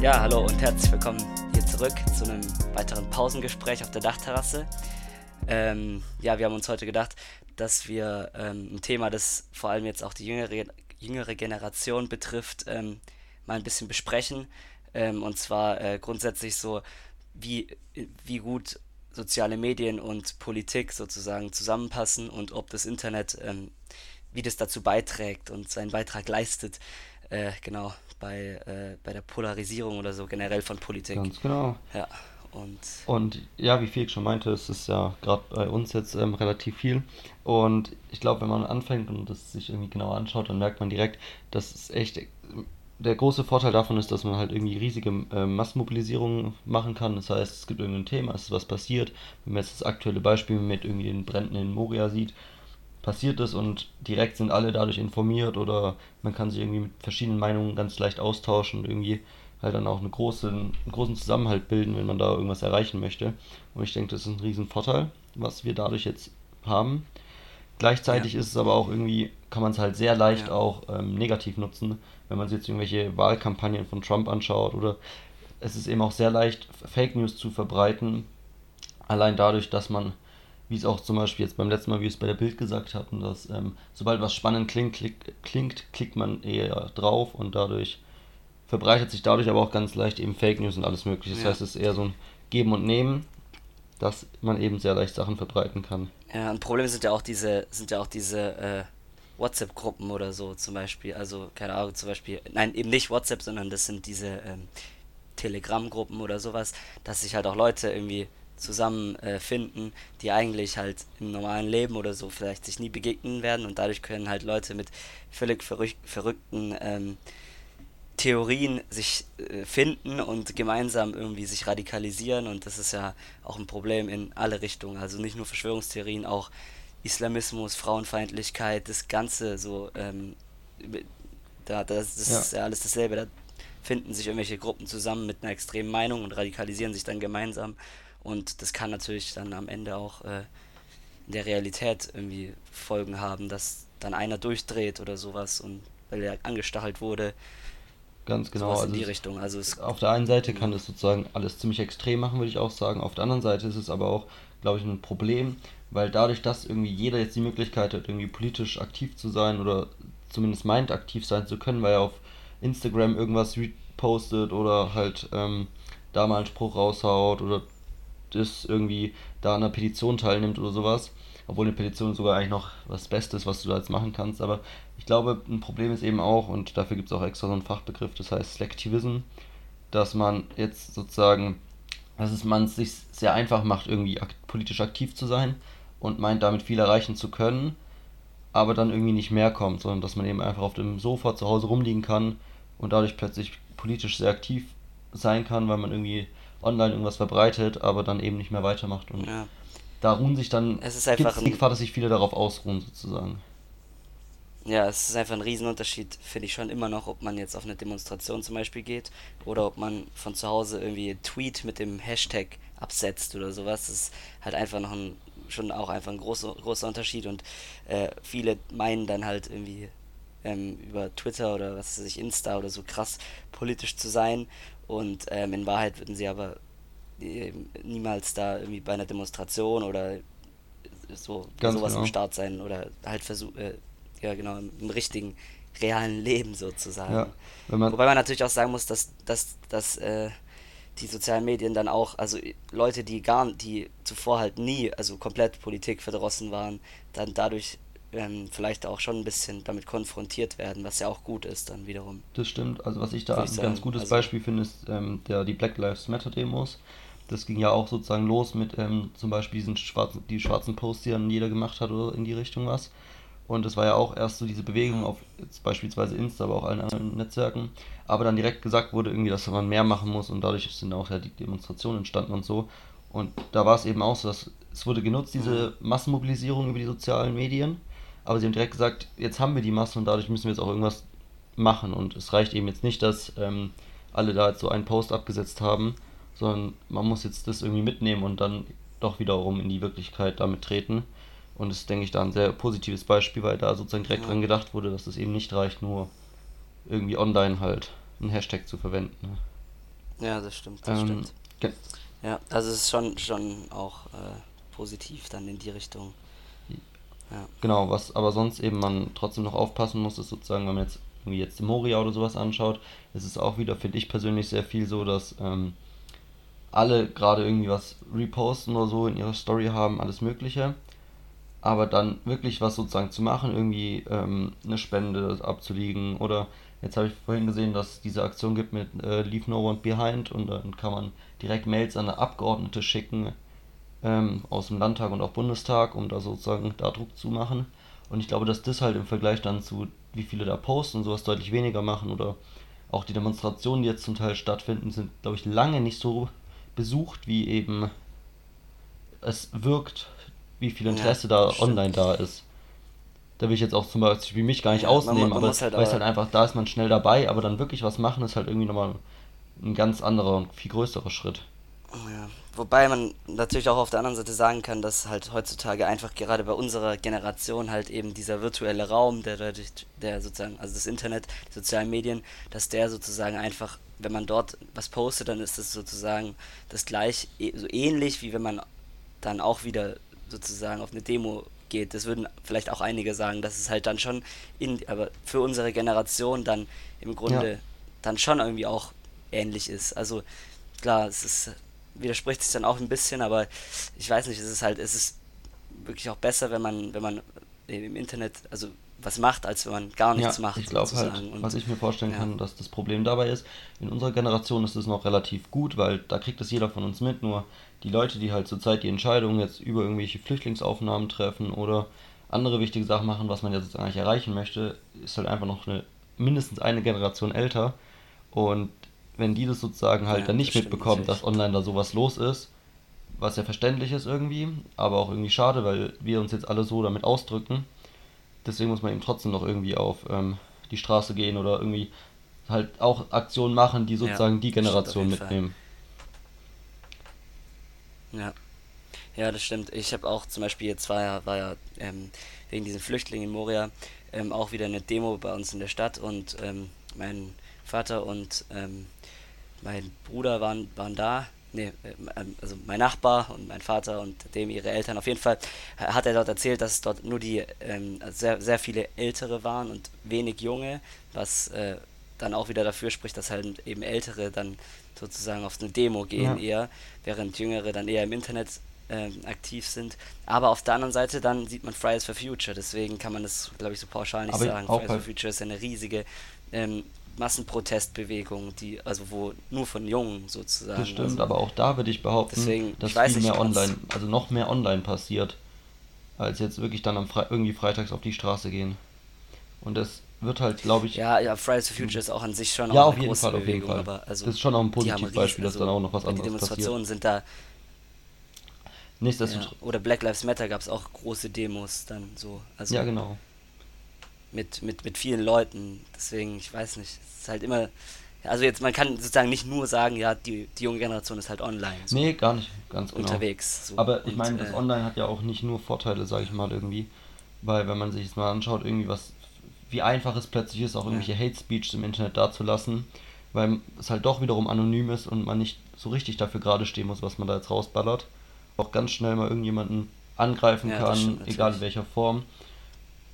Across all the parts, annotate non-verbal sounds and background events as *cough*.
Ja, hallo und herzlich willkommen hier zurück zu einem weiteren Pausengespräch auf der Dachterrasse. Ähm, ja, wir haben uns heute gedacht, dass wir ähm, ein Thema, das vor allem jetzt auch die jüngere, jüngere Generation betrifft, ähm, mal ein bisschen besprechen. Ähm, und zwar äh, grundsätzlich so, wie, wie gut soziale Medien und Politik sozusagen zusammenpassen und ob das Internet, ähm, wie das dazu beiträgt und seinen Beitrag leistet, äh, genau, bei, äh, bei der Polarisierung oder so generell von Politik. Ganz genau. Ja, und Und ja, wie Felix schon meinte, es ist ja gerade bei uns jetzt ähm, relativ viel. Und ich glaube, wenn man anfängt und das sich irgendwie genauer anschaut, dann merkt man direkt, dass es echt der große Vorteil davon ist, dass man halt irgendwie riesige äh, Massenmobilisierungen machen kann. Das heißt, es gibt irgendein Thema, es ist was passiert. Wenn man jetzt das aktuelle Beispiel mit irgendwie den Bränden in Moria sieht, passiert es und direkt sind alle dadurch informiert oder man kann sich irgendwie mit verschiedenen Meinungen ganz leicht austauschen und irgendwie halt dann auch eine große, einen großen Zusammenhalt bilden, wenn man da irgendwas erreichen möchte. Und ich denke, das ist ein riesen Vorteil, was wir dadurch jetzt haben. Gleichzeitig ja, ist es aber auch irgendwie, kann man es halt sehr leicht ja, auch ähm, negativ nutzen, wenn man sich jetzt irgendwelche Wahlkampagnen von Trump anschaut oder es ist eben auch sehr leicht, Fake News zu verbreiten, allein dadurch, dass man, wie es auch zum Beispiel jetzt beim letzten Mal, wie wir es bei der Bild gesagt hatten, dass ähm, sobald was spannend klingt, klick, klingt, klickt man eher drauf und dadurch verbreitet sich dadurch aber auch ganz leicht eben Fake News und alles mögliche. Das ja. heißt, es ist eher so ein Geben und Nehmen, dass man eben sehr leicht Sachen verbreiten kann. Ja, ein Problem sind ja auch diese, sind ja auch diese äh, WhatsApp-Gruppen oder so zum Beispiel. Also, keine Ahnung, zum Beispiel, nein, eben nicht WhatsApp, sondern das sind diese ähm, Telegram-Gruppen oder sowas, dass sich halt auch Leute irgendwie zusammenfinden, äh, die eigentlich halt im normalen Leben oder so vielleicht sich nie begegnen werden und dadurch können halt Leute mit völlig verrück verrückten ähm, Theorien sich äh, finden und gemeinsam irgendwie sich radikalisieren und das ist ja auch ein Problem in alle Richtungen. Also nicht nur Verschwörungstheorien, auch Islamismus, Frauenfeindlichkeit, das Ganze so, ähm, da, das, das Ja, ist ja alles dasselbe. Da finden sich irgendwelche Gruppen zusammen mit einer extremen Meinung und radikalisieren sich dann gemeinsam und das kann natürlich dann am Ende auch äh, in der Realität irgendwie Folgen haben, dass dann einer durchdreht oder sowas und weil er angestachelt wurde ganz genau. Sowas in Also die Richtung. Also es, auf der einen Seite kann das sozusagen alles ziemlich extrem machen, würde ich auch sagen. Auf der anderen Seite ist es aber auch, glaube ich, ein Problem, weil dadurch, dass irgendwie jeder jetzt die Möglichkeit hat, irgendwie politisch aktiv zu sein oder zumindest meint, aktiv sein zu können, weil er auf Instagram irgendwas repostet oder halt ähm, da mal einen Spruch raushaut oder das irgendwie da an einer Petition teilnimmt oder sowas. Obwohl eine Petition sogar eigentlich noch was Bestes, was du da jetzt machen kannst. Aber ich glaube, ein Problem ist eben auch, und dafür gibt es auch extra so einen Fachbegriff, das heißt Selectivism, dass man jetzt sozusagen, dass es man sich sehr einfach macht, irgendwie ak politisch aktiv zu sein und meint damit viel erreichen zu können, aber dann irgendwie nicht mehr kommt, sondern dass man eben einfach auf dem Sofa zu Hause rumliegen kann und dadurch plötzlich politisch sehr aktiv sein kann, weil man irgendwie online irgendwas verbreitet, aber dann eben nicht mehr weitermacht. Und ja. da ruhen sich dann, Es ist einfach die Gefahr, dass sich viele darauf ausruhen, sozusagen. ja, es ist einfach ein Riesenunterschied, finde ich schon immer noch, ob man jetzt auf eine Demonstration zum Beispiel geht oder ob man von zu Hause irgendwie einen Tweet mit dem Hashtag absetzt oder sowas. Das ist halt einfach noch ein, schon auch einfach ein großer, großer Unterschied und äh, viele meinen dann halt irgendwie ähm, über Twitter oder was weiß ich, Insta oder so krass politisch zu sein und ähm, in Wahrheit würden sie aber äh, niemals da irgendwie bei einer Demonstration oder so Ganz sowas am genau. Start sein oder halt versuch, äh, ja genau, im, richtigen, realen Leben Ja, sozusagen. wenn man, Wobei man natürlich auch sagen muss, dass, dass, dass äh, die sozialen Medien dann auch, also äh, Leute, die gar, die zuvor halt nie, also komplett Politik verdrossen waren, dann dadurch ähm, vielleicht auch schon ein bisschen damit konfrontiert werden, was ja auch gut ist dann wiederum, das stimmt. Also was ich da ich ein ganz gutes Also, Beispiel finde, ist ähm, der, die Black Lives Matter Demos. Das ging ja auch sozusagen los mit ähm, zum Beispiel diesen schwarzen, die schwarzen Posts, die dann jeder gemacht hat oder in die Richtung was. Und es war ja auch erst so diese Bewegung auf beispielsweise Insta, aber auch allen anderen Netzwerken. Aber dann direkt gesagt wurde irgendwie, dass man mehr machen muss und dadurch sind auch ja die Demonstrationen entstanden und so. Und da war es eben auch so, dass es wurde genutzt, mhm. diese Massenmobilisierung über die sozialen Medien. Aber sie haben direkt gesagt, jetzt haben wir die Massen und dadurch müssen wir jetzt auch irgendwas machen. Und es reicht eben jetzt nicht, dass ähm, alle da jetzt so einen Post abgesetzt haben, sondern man muss jetzt das irgendwie mitnehmen und dann doch wiederum in die Wirklichkeit damit treten. Und das ist, denke ich, da ein sehr positives Beispiel, weil da sozusagen direkt ja. dran gedacht wurde, dass es eben nicht reicht, nur irgendwie online halt einen Hashtag zu verwenden. Ne? Ja, das stimmt, das Ähm, stimmt. ge- Ja, also es ist schon, schon auch äh, positiv dann in die Richtung. Genau, was aber sonst eben man trotzdem noch aufpassen muss, ist sozusagen, wenn man jetzt irgendwie jetzt Moria oder sowas anschaut, ist es auch wieder, finde ich persönlich, sehr viel so, dass ähm, alle gerade irgendwie was reposten oder so in ihrer Story haben, alles Mögliche. Aber dann wirklich was sozusagen zu machen, irgendwie ähm, eine Spende abzulegen oder jetzt habe ich vorhin gesehen, dass es diese Aktion gibt mit äh, Leave No One Behind und dann kann man direkt Mails an Abgeordnete schicken ähm, aus dem Landtag und auch Bundestag, um da sozusagen da Druck zu machen. Und ich glaube, dass das halt im Vergleich dann zu, wie viele da posten und sowas deutlich weniger machen oder auch die Demonstrationen, die jetzt zum Teil stattfinden, sind, glaube ich, lange nicht so besucht, wie eben es wirkt, wie viel ja, Interesse da das stimmt. online da ist. Da will ich jetzt auch zum Beispiel mich gar nicht Ja, man, ausnehmen, man aber muss halt weil es halt aber, einfach, da ist man schnell dabei, aber dann wirklich was machen, ist halt irgendwie nochmal ein ganz anderer und viel größerer Schritt. ja. Wobei man natürlich auch auf der anderen Seite sagen kann, dass halt heutzutage einfach gerade bei unserer Generation halt eben dieser virtuelle Raum, der dadurch, der sozusagen, also das Internet, die sozialen Medien, dass der sozusagen einfach, wenn man dort was postet, dann ist das sozusagen das gleich, eh- so ähnlich wie wenn man dann auch wieder sozusagen auf eine Demo geht. Das würden vielleicht auch einige sagen, dass es halt dann schon in, aber für unsere Generation dann im Ja, Grunde dann schon irgendwie auch ähnlich ist. Also klar, es ist, widerspricht sich dann auch ein bisschen, aber ich weiß nicht, es ist halt, es ist wirklich auch besser, wenn man, wenn man im Internet, also was macht, als wenn man gar nichts Ja, macht, ich glaube halt, sozusagen. was Und ich mir vorstellen ja, kann, dass das Problem dabei ist, in unserer Generation ist es noch relativ gut, weil da kriegt es jeder von uns mit, nur die Leute, die halt zurzeit die Entscheidungen jetzt über irgendwelche Flüchtlingsaufnahmen treffen oder andere wichtige Sachen machen, was man sozusagen eigentlich erreichen möchte, ist halt einfach noch eine mindestens eine Generation älter und wenn die das sozusagen halt ja, dann das nicht stimmt mitbekommen, dass online da sowas los ist, was ja verständlich ist irgendwie, aber auch irgendwie schade, weil wir uns jetzt alle so damit ausdrücken, deswegen muss man eben trotzdem noch irgendwie auf ähm, die Straße gehen oder irgendwie halt auch Aktionen machen, die Ja, sozusagen die das stimmt auf Generation Fall. mitnehmen. Ja. Ja, das stimmt. Ich habe auch zum Beispiel jetzt war ja, war ja ähm, wegen diesen Flüchtlingen in Moria ähm, auch wieder eine Demo bei uns in der Stadt und ähm, mein Vater und ähm, mein Bruder waren, waren da. Nee, ähm, also mein Nachbar und mein Vater und dem ihre Eltern. Auf jeden Fall hat er dort erzählt, dass es dort nur die ähm, sehr, sehr viele Ältere waren und wenig Junge, was äh, dann auch wieder dafür spricht, dass halt eben Ältere dann sozusagen auf eine Demo gehen Ja, eher, während Jüngere dann eher im Internet ähm, aktiv sind. Aber auf der anderen Seite dann sieht man Fridays for Future, deswegen kann man das, glaube ich, so pauschal nicht aber sagen. Fridays for Future ist eine riesige ähm, Massenprotestbewegung, die, also wo nur von Jungen das sozusagen, stimmt, also aber auch da würde ich behaupten, deswegen, ich dass weiß viel mehr ich online, also noch mehr online passiert, als jetzt wirklich dann am Fre irgendwie freitags auf die Straße gehen. Und das wird halt, glaube ich, ja, ja, Fridays for Future ist auch an sich schon ja, auch auf eine jeden Fall, auf jeden Bewegung, Fall. aber Das also ist schon auch ein die riesen, Positivbeispiel, dass dann also auch noch was die anderes passiert. Demonstrationen sind da, ja, Nichtsdestotrotz, oder Black Lives Matter gab es auch große Demos dann so, ja also genau. Mit, mit, mit vielen Leuten. Deswegen, ich weiß nicht, es ist halt immer. Also jetzt, man kann sozusagen nicht nur sagen, ja, die, die junge Generation ist halt online so Nee, gar nicht, ganz genau. unterwegs. So. Aber ich meine, das äh, Online hat ja auch nicht nur Vorteile, sage ich mal irgendwie, weil wenn man sich jetzt mal anschaut, irgendwie was, wie einfach es plötzlich ist, auch irgendwelche Hate Speech im Internet dazulassen, weil es halt doch wiederum anonym ist und man nicht so richtig dafür gerade stehen muss, was man da jetzt rausballert. Auch ganz schnell mal irgendjemanden angreifen ja, das kann, stimmt egal in welcher Form.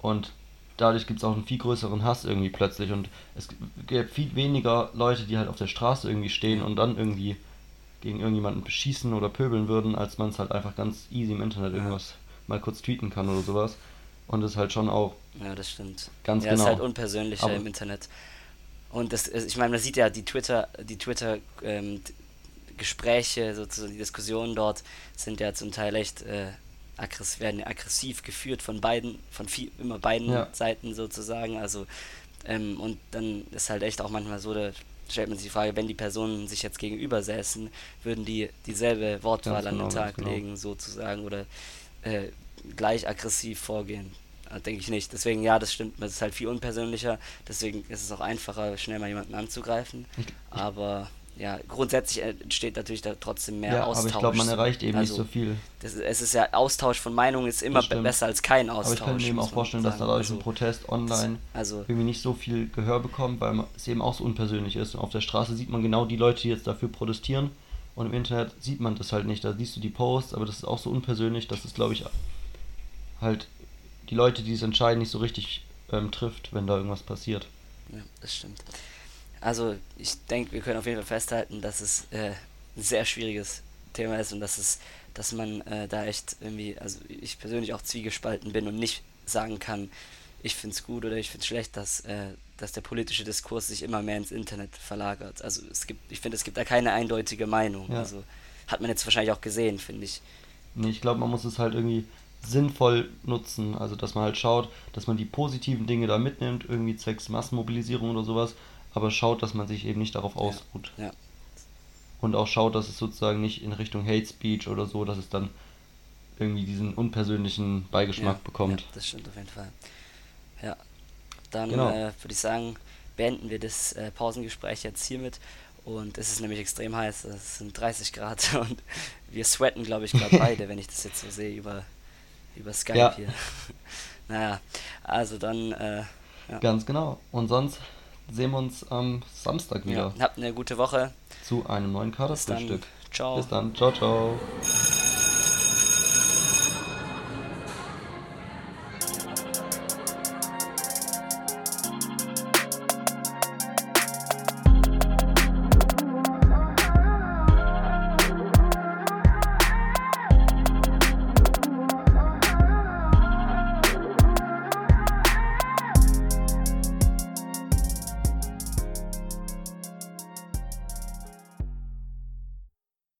Und dadurch gibt es auch einen viel größeren Hass irgendwie plötzlich. Und es gibt viel weniger Leute, die halt auf der Straße irgendwie stehen und dann irgendwie gegen irgendjemanden beschießen oder pöbeln würden, als man es halt einfach ganz easy im Internet ja, irgendwas mal kurz tweeten kann oder sowas. Und das ist halt schon auch ja, das stimmt. ganz Ja, es ist halt genau. unpersönlicher Aber im Internet. Und das, ich meine, man sieht ja die Twitter, die Twitter ähm, Gespräche, sozusagen die Diskussionen dort sind ja zum Teil echt äh, aggressiv, werden ja aggressiv geführt von beiden, von viel, immer beiden ja, Seiten sozusagen. Also ähm, und dann ist halt echt auch manchmal so, da stellt man sich die Frage, wenn die Personen sich jetzt gegenüber säßen, würden die dieselbe Wortwahl ganz an den genau, Tag genau. legen sozusagen oder äh, gleich aggressiv vorgehen. Äh, Denke ich nicht. Deswegen, ja, das stimmt, es ist halt viel unpersönlicher, deswegen ist es auch einfacher, schnell mal jemanden anzugreifen. Aber ja, grundsätzlich entsteht natürlich da trotzdem mehr Ja, aber Austausch. ich glaube, man erreicht eben nicht Also, so viel. das es ist ja Austausch von Meinungen ist immer Das besser als kein Aber Austausch. ich kann mir eben auch vorstellen, dass sagen. dadurch ein Also, Protest online also irgendwie nicht so viel Gehör bekommt, weil es eben auch so unpersönlich ist. Und auf der Straße sieht man genau die Leute, die jetzt dafür protestieren. Und im Internet sieht man das halt nicht. Da siehst du die Posts, aber das ist auch so unpersönlich, dass es, glaube ich, halt die Leute, die es entscheiden, nicht so richtig ähm, trifft, wenn da irgendwas passiert. Ja, das stimmt. Also, ich denke, wir können auf jeden Fall festhalten, dass es äh, ein sehr schwieriges Thema ist und dass es, dass man äh, da echt irgendwie, also ich persönlich auch zwiegespalten bin und nicht sagen kann, ich finde es gut oder ich finde es schlecht, dass, äh, dass der politische Diskurs sich immer mehr ins Internet verlagert. Also es gibt, ich finde, es gibt da keine eindeutige Meinung. Ja. Also hat man jetzt wahrscheinlich auch gesehen, finde ich. Nee, ich glaube, man muss es halt irgendwie sinnvoll nutzen. Also, dass man halt schaut, dass man die positiven Dinge da mitnimmt, irgendwie zwecks Massenmobilisierung oder sowas, aber schaut, dass man sich eben nicht darauf ausruht. Ja, Und auch schaut, dass es sozusagen nicht in Richtung Hate Speech oder so, dass es dann irgendwie diesen unpersönlichen Beigeschmack ja, bekommt. Ja, das stimmt auf jeden Fall. Ja, dann Genau. äh, würde ich sagen, beenden wir das äh, Pausengespräch jetzt hiermit. Und es ist nämlich extrem heiß. Es sind 30 Grad *laughs* und wir sweaten, glaube ich, gerade *laughs* beide, wenn ich das jetzt so sehe über, über Skype Ja. hier. *laughs* naja, also dann, äh, ja. Ganz genau. Und sonst sehen wir uns am Samstag ja, wieder habt eine gute Woche. zu einem neuen Bis dann. Kaderfrühstück. Ciao. Bis dann. Ciao, ciao.